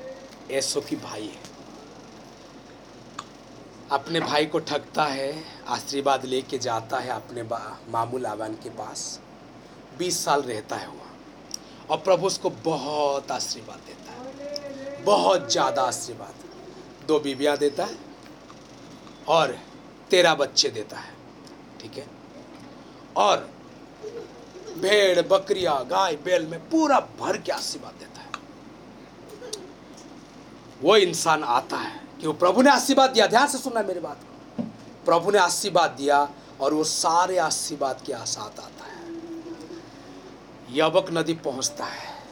ऐसो की भाई है। अपने भाई को ठगता है, आशीर्वाद लेके जाता है अपने मामू लाबान के पास। बीस साल रहता है वहाँ। और प्रभु उसको बहुत आशीर्वाद देता है। बहुत ज़्यादा आशीर्वाद। दो बीबियाँ देता है और तेरह बच्चे देता है। ठीक है? और भेड़, बकरिया, गाय, बैल में पूरा भर के आशीर्वाद देता है। वो इंसान आता है। कि वो प्रभु ने आशीर्वाद दिया। ध्यान से सुनना मेरी बात। को प्रभु ने आशीर्वाद दिया और वो सारे आशीर्वाद के साथ आता है। यवक नदी पहुँचता है।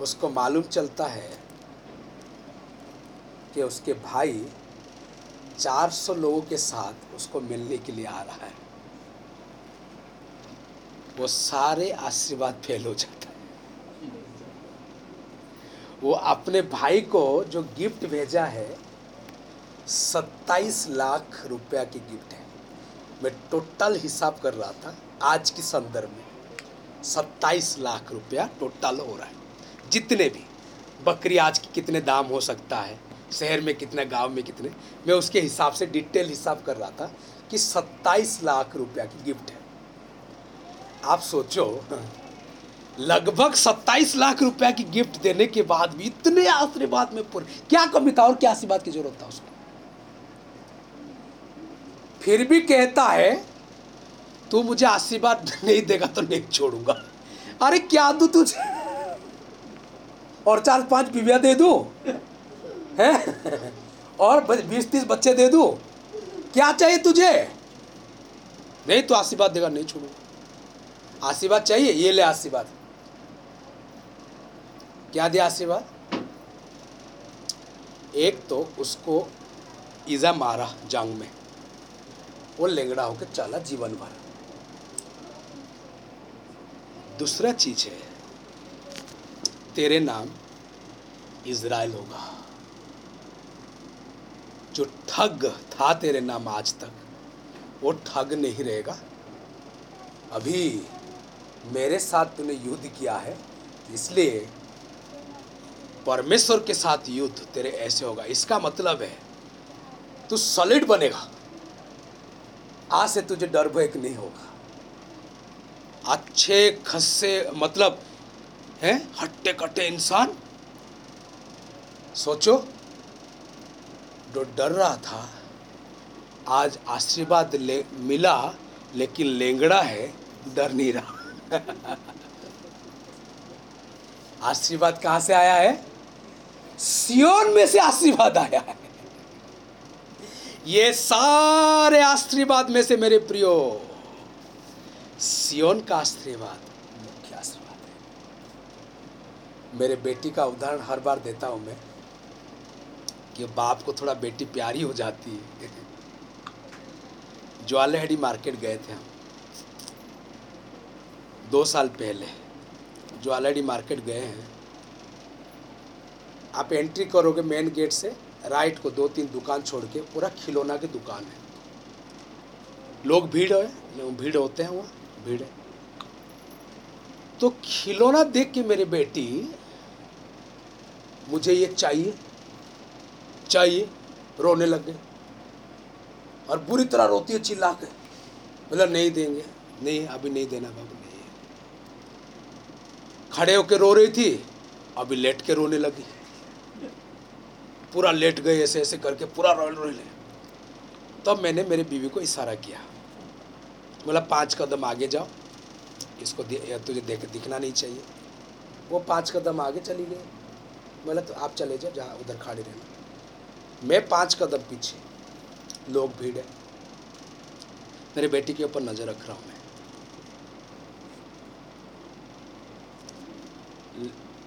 उसको मालूम चलता है कि उसके भाई 400 लोगों के साथ उसको मिलने के लिए आ रहा है। वो सारे आशीर्वाद फेल हो जाते वो अपने भाई को जो गिफ्ट भेजा है, सत्ताईस लाख रुपया की गिफ्ट है। मैं टोटल हिसाब कर रहा था, आज के संदर्भ में, सत्ताईस लाख रुपया टोटल हो रहा है। जितने भी, बकरी आज की कितने दाम हो सकता है, शहर में कितने, गाँव में कितने, मैं उसके हिसाब से डिटेल हिसाब कर रहा था कि सत्ताईस लाख रुपया की गिफ्ट है। आप सोचो लगभग 27 लाख रुपया की गिफ्ट देने के बाद भी इतने आशीर्वाद में पूरे क्या कमी था और क्या आशीर्वाद की ज़रूरत था उसको? फिर भी कहता है, तू मुझे आशीर्वाद नहीं देगा तो नहीं छोड़ूँगा। अरे, क्या दू तुझे? और चार पाँच बीवियाँ दे दू? हैं? और बीस तीस बच्चे दे दू? क्या चाहिए तुझे? नहीं तो आशीर्वाद देगा, नहीं छोड़ूँगा। आशीर्वाद चाहिए? ये ले आशीर्वाद क्या दिया आशीर्वाद? एक तो उसको ईजा मारा जांग में। वो लेंगड़ा होकर चला जीवन भर। दूसरा चीज़ है, तेरे नाम इज़राइल होगा। जो ठग था तेरे नाम आज तक, वो ठग नहीं रहेगा। अभी मेरे साथ तूने युद्ध किया है, इसलिए परमेश्वर के साथ युद्ध तेरे ऐसे होगा। इसका मतलब है, तू सॉलिड बनेगा। आज से तुझे डर भय नहीं होगा। अच्छे खस्से मतलब हैं हट्टे कट्टे इंसान। सोचो, जो डर रहा था, आज आशीर्वाद ले, मिला, लेकिन लेंगड़ा है, डर नहीं रहा। आशीर्वाद कहाँ से आया है? सियोन में से आशीर्वाद आया है। ये सारे आशीर्वाद में से मेरे प्रियो, सियोन का आशीर्वाद मुख्य आशीर्वाद है। मेरे बेटी का उदाहरण हर बार देता हूँ मैं, कि बाप को थोड़ा बेटी प्यारी हो जाती है। ज्वालेहड़ी मार्केट गए थे हम, दो साल पहले। ज्वालेहड़ी मार्केट गए हैं। आप एंट्री करोगे मेन गेट से राइट को दो तीन दुकान छोड़ के पूरा खिलौना की दुकान है। लोग भीड़ है भीड़ होते हैं वहाँ, भीड़ है। तो खिलौना देख के मेरी बेटी, मुझे ये चाहिए चाहिए, रोने लग गए। और बुरी तरह रोती है चिल्ला के बोला, नहीं देंगे, नहीं, अभी नहीं देना बाबू, नहीं खड़े होके रो रही थी, अभी लेट के रोने लगी। पूरा लेट गए, ऐसे ऐसे करके पूरा रोल रोल तब मैंने मेरे बीवी को इशारा किया। बोला, पाँच कदम आगे जाओ। इसको तुझे देख, दिखना नहीं चाहिए। वो पाँच कदम आगे चली गई। बोला तो आप चले जाओ, जहाँ उधर खड़े रहना। मैं पाँच कदम पीछे, लोग भीड़ है। मेरे बेटी के ऊपर नज़र रख रहा हूँ मैं।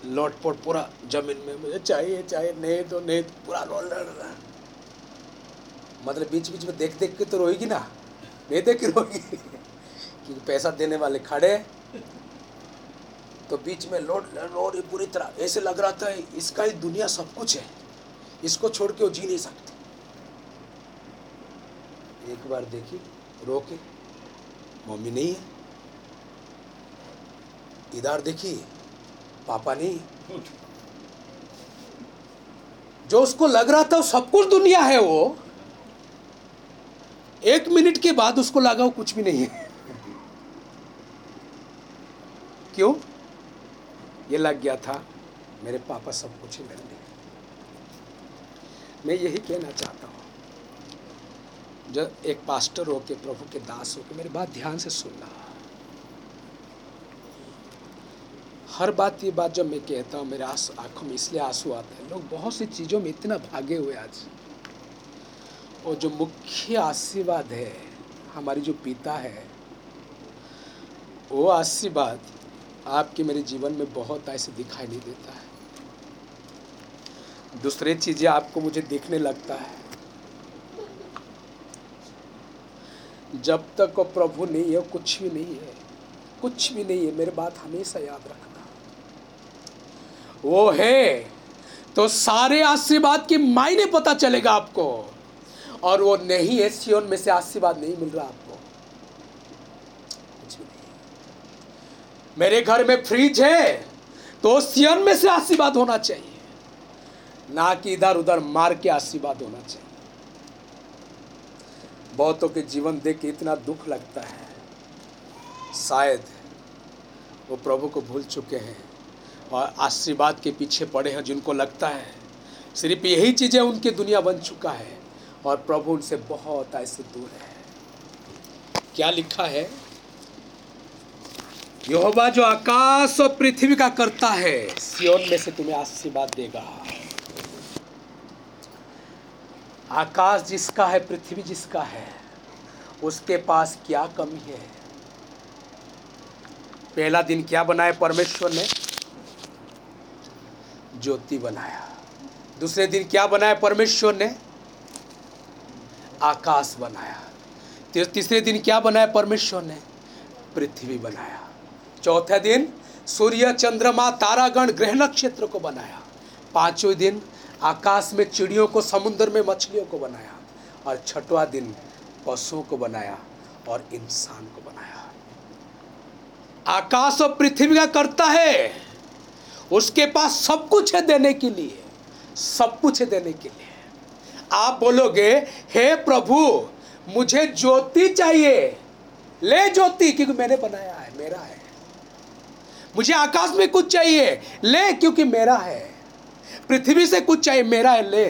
लोटपोट पूरा ज़मीन में, मुझे चाहिए चाहिए, नहीं तो नहीं तो पूरा रोल रहा मतलब बीच बीच में देख देख के तो रोएगी ना? नहीं देख के रोएगी? क्योंकि पैसा देने वाले खड़े तो बीच में लोड रो रही पूरी तरह, ऐसे लग रहा था, इसका ही दुनिया सब कुछ है। इसको छोड़ के वो जी नहीं सकते। एक बार देखी रो के मम्मी नहीं है। इधर देखी पापा नहीं। जो उसको लग रहा था सब कुछ दुनिया है वो। एक मिनट के बाद उसको लगा वो कुछ भी नहीं है। क्यों? ये लग गया था, मेरे पापा सब कुछ ही मेरे लिए मैं यही कहना चाहता हूँ। जब एक पास्टर हो के प्रभु के दास हो के मेरी बात ध्यान से सुनना। हर बात ये बात जब मैं कहता हूँ, मेरे आंस, आँखों में इसलिए आँसू आते हैं। लोग बहुत सी चीज़ों में इतना भागे हुए आज। और जो मुख्य आशीर्वाद है, हमारी जो पिता है, वो आशीर्वाद आपके मेरे जीवन में बहुत ऐसे दिखाई नहीं देता है। दूसरे चीज़ें आपको मुझे दिखने लगता है। जब तक वो प्रभु नहीं है कुछ भी नहीं है। कुछ भी नहीं है। मेरी बात हमेशा याद रखना। वो है। तो सारे आशीर्वाद के मायने पता चलेगा आपको। और वो नहीं है, सियोन में से आशीर्वाद नहीं मिल रहा आपको। मेरे घर में फ्रिज है तो सियोन में से आशीर्वाद होना चाहिए। ना कि इधर उधर मार के आशीर्वाद होना चाहिए। बहुतों के जीवन देख के इतना दुख लगता है। शायद वो प्रभु को भूल चुके हैं। और आशीर्वाद के पीछे पड़े हैं जिनको लगता है। सिर्फ़ यही चीज़ें उनकी दुनिया बन चुका है और प्रभु उनसे बहुत ऐसे दूर है। क्या लिखा है? यहोवा जो आकाश और पृथ्वी का करता है सियोन में से तुम्हें आशीर्वाद देगा। आकाश जिसका है, पृथ्वी जिसका है, उसके पास क्या कमी है? पहला दिन क्या बनाया परमेश्वर ने? ज्योति बनाया। दूसरे दिन क्या बनाया? परमेश्वर ने आकाश बनाया। तीसरे दिन क्या बनाया? परमेश्वर ने पृथ्वी बनाया। चौथे दिन सूर्य, चंद्रमा, तारागण, ग्रह नक्षत्र को बनाया। पाँचवें दिन आकाश में चिड़ियों को, समुद्र में मछलियों को बनाया। और छठवा दिन पशुओं को बनाया और इंसान को बनाया। आकाश और पृथ्वी का करता है। उसके पास सब कुछ है देने के लिए। सब कुछ है देने के लिए। आप बोलोगे, हे प्रभु, मुझे ज्योति चाहिए। ले ज्योति, क्योंकि मैंने बनाया है, मेरा है। मुझे आकाश में कुछ चाहिए, ले, क्योंकि मेरा है। पृथ्वी से कुछ चाहिए, मेरा है, ले।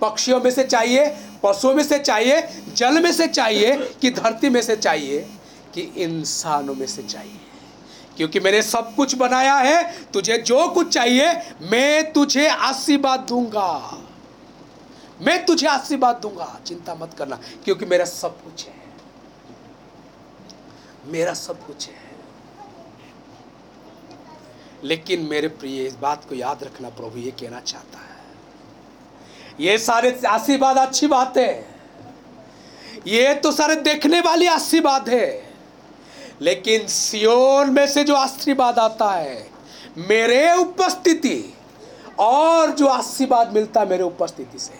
पक्षियों में से चाहिए, पशुओं में से चाहिए, जल में से चाहिए, कि धरती में से चाहिए, कि इंसानों में से चाहिए। क्योंकि मैंने सब कुछ बनाया है, तुझे जो कुछ चाहिए, मैं तुझे आशीर्वाद दूँगा। मैं तुझे आशीर्वाद दूँगा। चिंता मत करना, क्योंकि मेरा सब कुछ है। मेरा सब कुछ है। लेकिन मेरे प्रिय, इस बात को याद रखना प्रभु ये कहना चाहता है। ये सारे आशीर्वाद अच्छी बात है। ये तो सारे देखने वाली आशीर्वाद है। लेकिन सियोन में से जो आशीर्वाद आता है, मेरे उपस्थिति और जो आशीर्वाद मिलता है मेरे उपस्थिति से,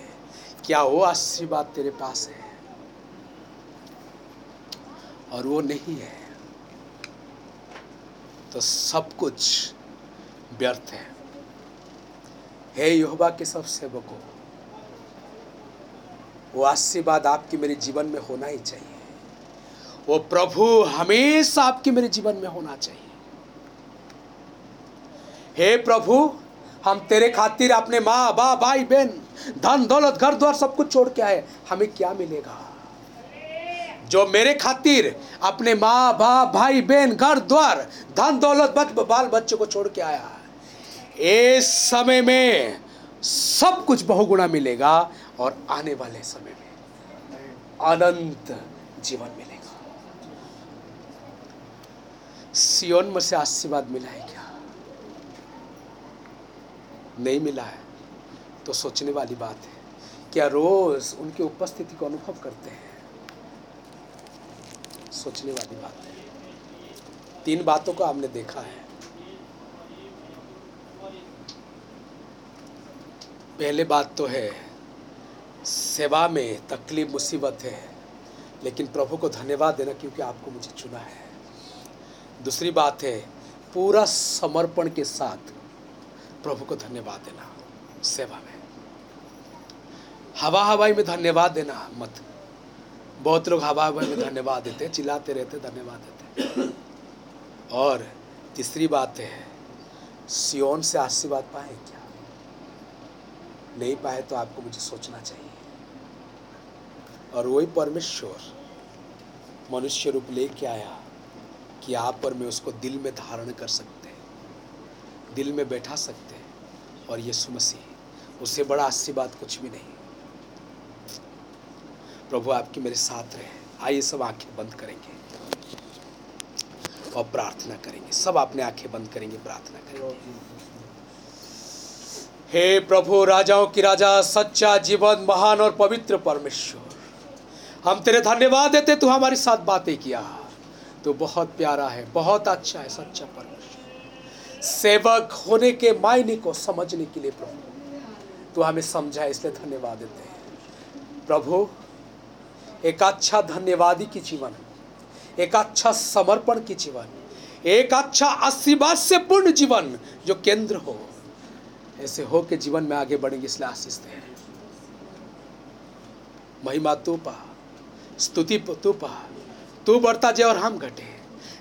क्या वो आशीर्वाद तेरे पास है? और वो नहीं है। तो सब कुछ व्यर्थ है। हे यहोवा के सब सेवकों, वो आशीर्वाद आपके मेरे जीवन में होना ही चाहिए। वो प्रभु हमेशा आपके मेरे जीवन में होना चाहिए। हे प्रभु, हम तेरे खातिर अपने माँ, बा, भाई, बहन, धन, दौलत, घर द्वार सब कुछ छोड़ के आए। हमें क्या मिलेगा? जो मेरे खातिर अपने माँ बाप भाई, बहन, घर द्वार, धन, दौलत, बच, बाल बच्चों को छोड़ के आया। इस समय में सब कुछ बहुगुणा मिलेगा और आने वाले समय में अनंत जीवन मिलेगा। सियोन में से आशीर्वाद मिला है क्या? नहीं मिला है। तो सोचने वाली बात है क्या रोज उनकी उपस्थिति को अनुभव करते हैं? सोचने वाली बात है। तीन बातों को हमने देखा है। पहले बात तो है, सेवा में तकलीफ़, मुसीबत है, लेकिन प्रभु को धन्यवाद देना क्योंकि आपको मुझे चुना है। दूसरी बात है, पूरा समर्पण के साथ प्रभु को धन्यवाद देना, सेवा में। हवा हवाई में धन्यवाद देना मत। बहुत लोग हवा हवाई में धन्यवाद देते हैं, चिल्लाते रहते धन्यवाद देते और तीसरी बात है, सियोन से आशीर्वाद पाए क्या? नहीं पाए तो आपको मुझे सोचना चाहिए। और वही परमेश्वर मनुष्य रूप लेके आया कि आप और मैं उसको दिल में धारण कर सकते हैं, दिल में बैठा सकते हैं, और यीशु मसीह उससे बड़ा अच्छी बात कुछ भी नहीं। प्रभु आपके मेरे साथ रहे। आइए सब आँखें बंद करेंगे और प्रार्थना करेंगे। सब अपने आँखें बंद करेंगे, प्रार्थना करेंगे। हे प्रभु, राजाओं की राजा, सच्चा जीवन महान और पवित्र परमेश्वर, हम तेरे धन्यवाद देते, तू हमारे साथ बातें किया। तू बहुत प्यारा है, बहुत अच्छा है सच्चा परमेश्वर। सेवक होने के मायने को समझने के लिए प्रभु। तू हमें समझा, इसलिए धन्यवाद देते हैं। प्रभु, एक अच्छा धन्यवादी की जीवन, एक अच्छा समर्पण की जीवन, एक अच्छा आशीर्वाद से पूर्ण जीवन जो केंद्र हो। ऐसे हो के जीवन में आगे बढ़ेंगे, इसलिए आशीष दे महिमा तू पा, स्तुति तू पा तू बढ़ता जाए और हम घटे।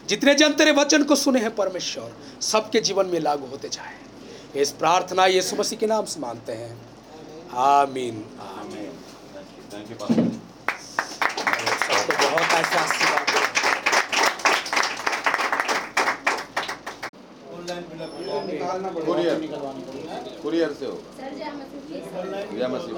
जितने जन तेरे वचन को सुने हैं परमेश्वर सबके जीवन में लागू होते जाए। इस प्रार्थना यीशु मसीह के नाम से मानते हैं। आमीन। आमीन। बहुत ऐसे कुरियर कुरियर से हो। या मसीह